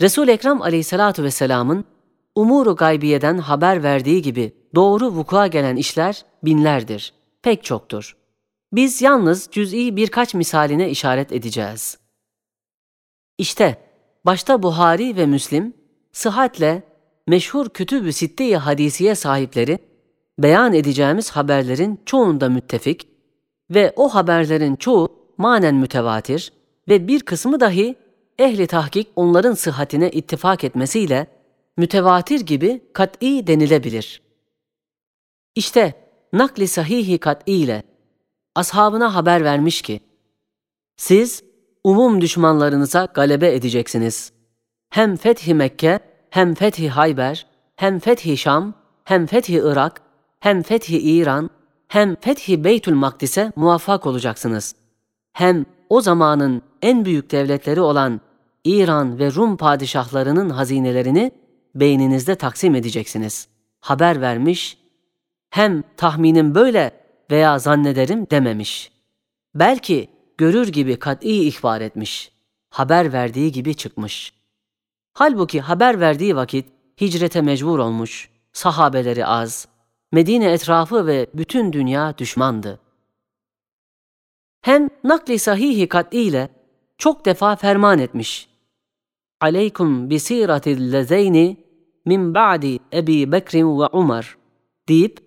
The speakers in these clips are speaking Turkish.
Resul Ekrem Aleyhissalatu vesselam'ın umuru gaybiyeden haber verdiği gibi doğru vuku'a gelen işler binlerdir, pek çoktur. Biz yalnız cüz'i birkaç misaline işaret edeceğiz. İşte başta Buhari ve Müslim sıhhatle meşhur kütüb-ü sitte hadisiye sahipleri beyan edeceğimiz haberlerin çoğunda müttefik ve o haberlerin çoğu manen mütevatir ve bir kısmı dahi ehli tahkik onların sıhhatine ittifak etmesiyle mütevatir gibi kat'i denilebilir. İşte nakli sahihi kat'i ile ashabına haber vermiş ki, siz umum düşmanlarınıza galebe edeceksiniz. Hem fethi Mekke, hem fethi Hayber, hem fethi Şam, hem fethi Irak, hem fethi İran, hem fethi Beytül Makdis'e muvaffak olacaksınız. Hem o zamanın en büyük devletleri olan İran ve Rum padişahlarının hazinelerini beyninizde taksim edeceksiniz. Haber vermiş, hem tahminim böyle veya zannederim dememiş. Belki görür gibi kat'i ihbar etmiş. Haber verdiği gibi çıkmış. Halbuki haber verdiği vakit hicrete mecbur olmuş, sahabeleri az, Medine etrafı ve bütün dünya düşmandı. Hem nakli sahihi kat'i ile çok defa ferman etmiş. Aleykum bisiratil lezeyni min ba'di Ebi Bekrin ve Umar deyip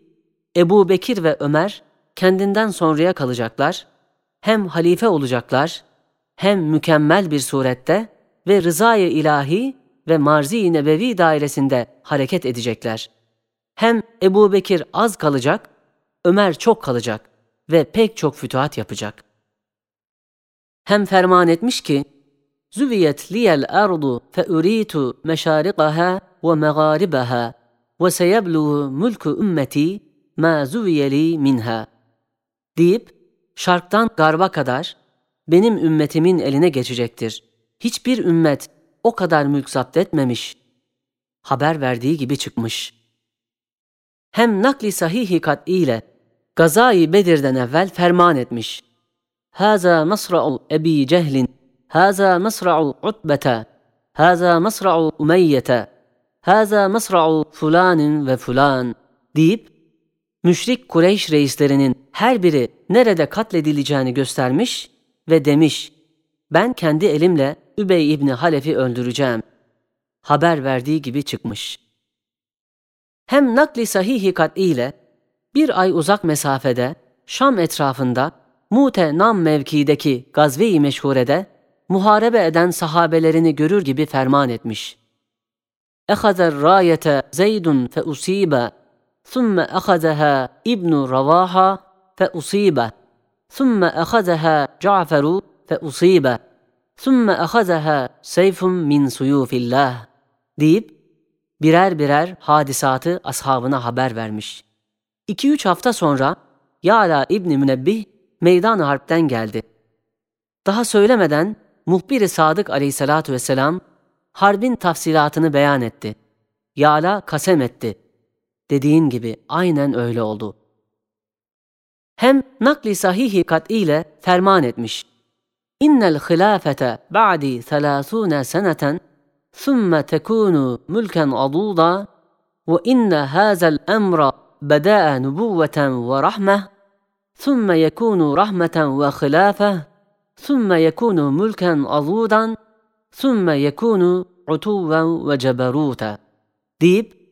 Ebu Bekir ve Ömer kendinden sonraya kalacaklar, hem halife olacaklar, hem mükemmel bir surette ve rızayı ilahi ve marzi nebevi dairesinde hareket edecekler. Hem Ebu Bekir az kalacak, Ömer çok kalacak ve pek çok fütuhat yapacak. Hem ferman etmiş ki, Fe uritu meşariqaha ve megaribaha ve seyebluğu mülkü ümmeti ma züviyeli minha deyip şarktan garba kadar benim ümmetimin eline geçecektir. Hiçbir ümmet o kadar mülk zapt etmemiş. Haber verdiği gibi çıkmış. Hem nakli sahihi kat'i ile Gazayı Bedir'den evvel ferman etmiş. Haza masra'u Ebi Cehlin, haza masra'u Utbete, haza masra'u Umeyyete, haza masra'u fulanin ve fulan deyip müşrik Kureyş reislerinin her biri nerede katledileceğini göstermiş ve demiş, ben kendi elimle Übey İbni Halef'i öldüreceğim. Haber verdiği gibi çıkmış. Hem nakli sahihi ile bir ay uzak mesafede Şam etrafında Mute Nam mevkideki gazve-i meşhurede muharebe eden sahabelerini görür gibi ferman etmiş. Ehazer rayete Zeydun fe usibe ثم أخذها ابن رواحة فأصيب ثم أخذها جعفر فأصيب ثم أخذها سيف min suyufillah deyip birer birer hadisatı ashabına haber vermiş. 2-3 hafta sonra Yala İbni Münebbih meydan harpten geldi. Daha söylemeden muhbir-i Sadık aleyhissalatu vesselam harbin tafsilatını beyan etti. Yala kasem etti. Dediğin gibi aynen öyle oldu. Hem nakli sahihi kat ile ferman etmiş. İnnel hilafete ba'di 30 seneten ثم تكون ملكا عضوضا وإن هذا الأمر بدأ نبوة ورحمة ثم يكون رحمة وخلافة ثم يكون ملكا عضوضا ثم يكون عتوا وجبروتا deyip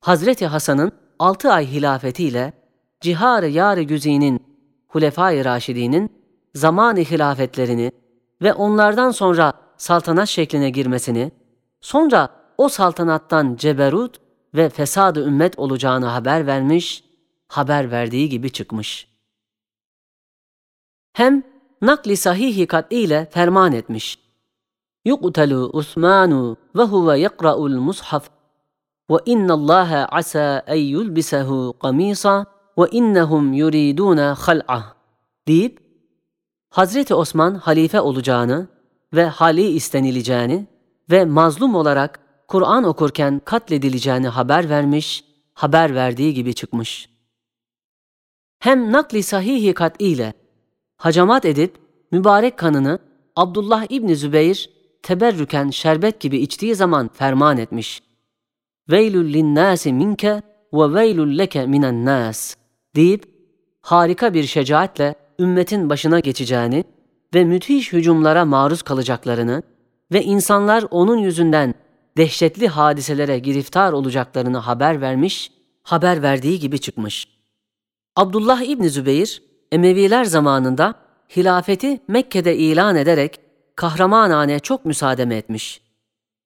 Hazreti Hasan'ın altı ay hilafetiyle Cihar-ı Yar-ı Güzi'nin Hulefai Raşidi'nin zaman-ı hilafetlerini ve onlardan sonra saltanat şekline girmesini, sonra o saltanattan ceberut ve fesad-ı ümmet olacağını haber vermiş, haber verdiği gibi çıkmış. Hem nakli sahihi kat'iyle ferman etmiş. Yuqtalu Osmanu ve huve yakra'ul mushaf ve innallâhe asa en yulbisehu kamisa ve innehum yuridûne hal'ah deyip Hazreti Osman halife olacağını ve hali istenileceğini ve mazlum olarak Kur'an okurken katledileceğini haber vermiş, haber verdiği gibi çıkmış. Hem nakli sahihi kat'iyle hacamat edip mübarek kanını Abdullah İbni Zübeyir teberrüken şerbet gibi içtiği zaman ferman etmiş. Veylül linnâsi minke ve veylül leke minen nas deyip harika bir şecaatle ümmetin başına geçeceğini ve müthiş hücumlara maruz kalacaklarını ve insanlar onun yüzünden dehşetli hadiselere giriftar olacaklarını haber vermiş, haber verdiği gibi çıkmış. Abdullah İbni Zübeyir, Emeviler zamanında hilafeti Mekke'de ilan ederek kahramanane çok müsaademe etmiş.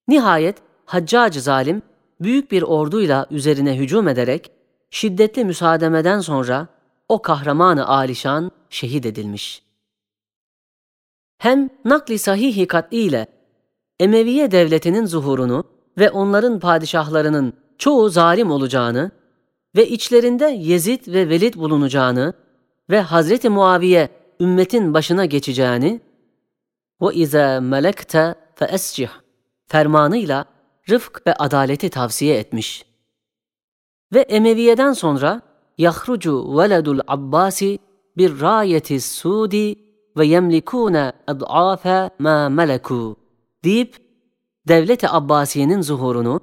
Nihayet Haccacı zalim büyük bir orduyla üzerine hücum ederek şiddetli müsaademeden sonra o kahramanı alişan şehit edilmiş. Hem nakli sahihi ile Emeviye devletinin zuhurunu ve onların padişahlarının çoğu zalim olacağını ve içlerinde Yezid ve Velid bulunacağını ve Hazreti Muaviye ümmetin başına geçeceğini ve izâ melekte feescih fermanıyla rıfk ve adaleti tavsiye etmiş. Ve Emeviye'den sonra yahrucu veledul Abbasi bir rayeti sudi ve yemlikune ad'afe ma meleku deyip devlet-i Abbasiye'nin zuhurunu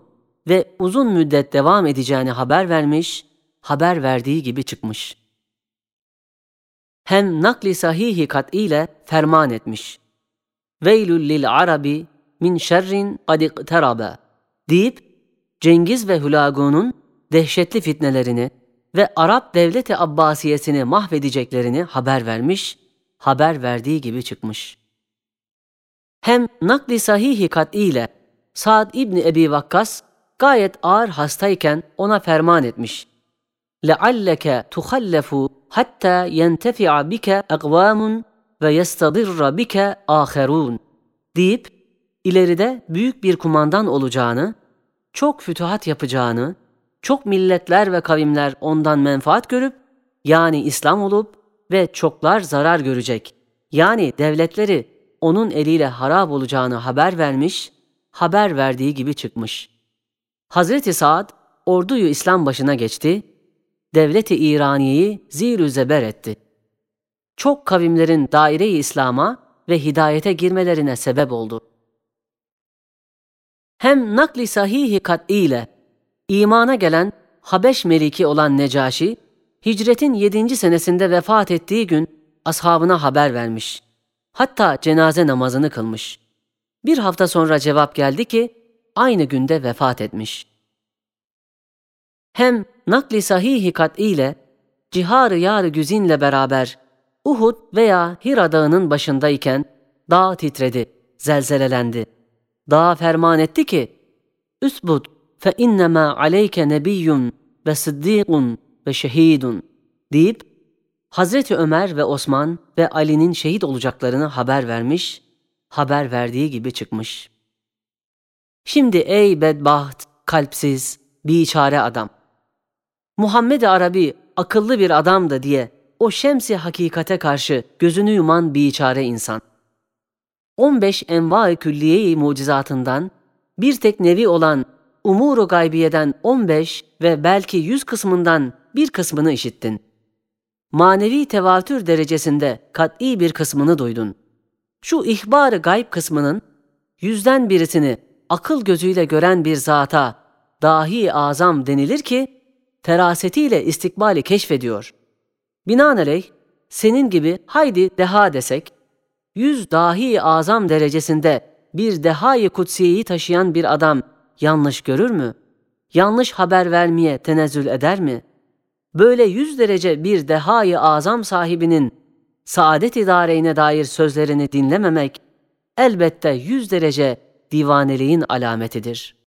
ve uzun müddet devam edeceğini haber vermiş, haber verdiği gibi çıkmış Hem nakli sahihi kat ile ferman etmiş. Veylül lil arabi min şerrin kad iqterabe deyip Cengiz ve Hülagu'nun dehşetli fitnelerini ve Arap devleti Abbasiyesini mahvedeceklerini haber vermiş, haber verdiği gibi çıkmış. Hem nakli sahihi kat ile Sa'd İbni Ebi Vakkas gayet ağır hastayken ona ferman etmiş. لَعَلَّكَ تُخَلَّفُ hatta yentefi'a bike ekvamun ve yestadirra bike aherun deyip ileride büyük bir kumandan olacağını, çok fütuhat yapacağını, çok milletler ve kavimler ondan menfaat görüp yani İslam olup ve çoklar zarar görecek. Yani devletleri onun eliyle harap olacağını haber vermiş, haber verdiği gibi çıkmış. Hazreti Saad orduyu İslam başına geçti, devleti İraniye'yi zir zeber etti. Çok kavimlerin daire-i İslam'a ve hidayete girmelerine sebep oldu. Hem nakli sahihi kat'i ile imana gelen Habeş meliki olan Necaşi, hicretin yedinci senesinde vefat ettiği gün ashabına haber vermiş. Hatta cenaze namazını kılmış. Bir hafta sonra cevap geldi ki, aynı günde vefat etmiş. Hem nakli sahihi ile cihar-ı yar güzinle beraber Uhud veya Hira dağının başındayken dağ titredi, zelzelelendi. Dağ ferman etti ki, Üsbud fe innema aleyke nebiyyun ve sıddîkun ve şehidun deyip Hazreti Ömer ve Osman ve Ali'nin şehit olacaklarını haber vermiş, haber verdiği gibi çıkmış. Şimdi ey bedbaht, kalpsiz, biçare adam! Muhammed Arabi akıllı bir adamdı diye o şemsi hakikate karşı gözünü yuman biçare insan. 15 enva-i külliye-i mucizatından bir tek nevi olan umuru gaybiyeden 15 ve belki 100 kısmından bir kısmını işittin. Manevi tevatür derecesinde kat'i bir kısmını duydun. Şu ihbar-ı gayb kısmının yüzden birisini akıl gözüyle gören bir zata dahi azam denilir ki ferasetiyle istikbali keşfediyor. Binaenaleyh senin gibi haydi deha desek, yüz dahi azam derecesinde bir dehayı kutsiyeyi taşıyan bir adam yanlış görür mü? Yanlış haber vermeye tenezzül eder mi? Böyle yüz derece bir dehayı azam sahibinin saadet idareine dair sözlerini dinlememek elbette yüz derece divaneliğin alametidir.''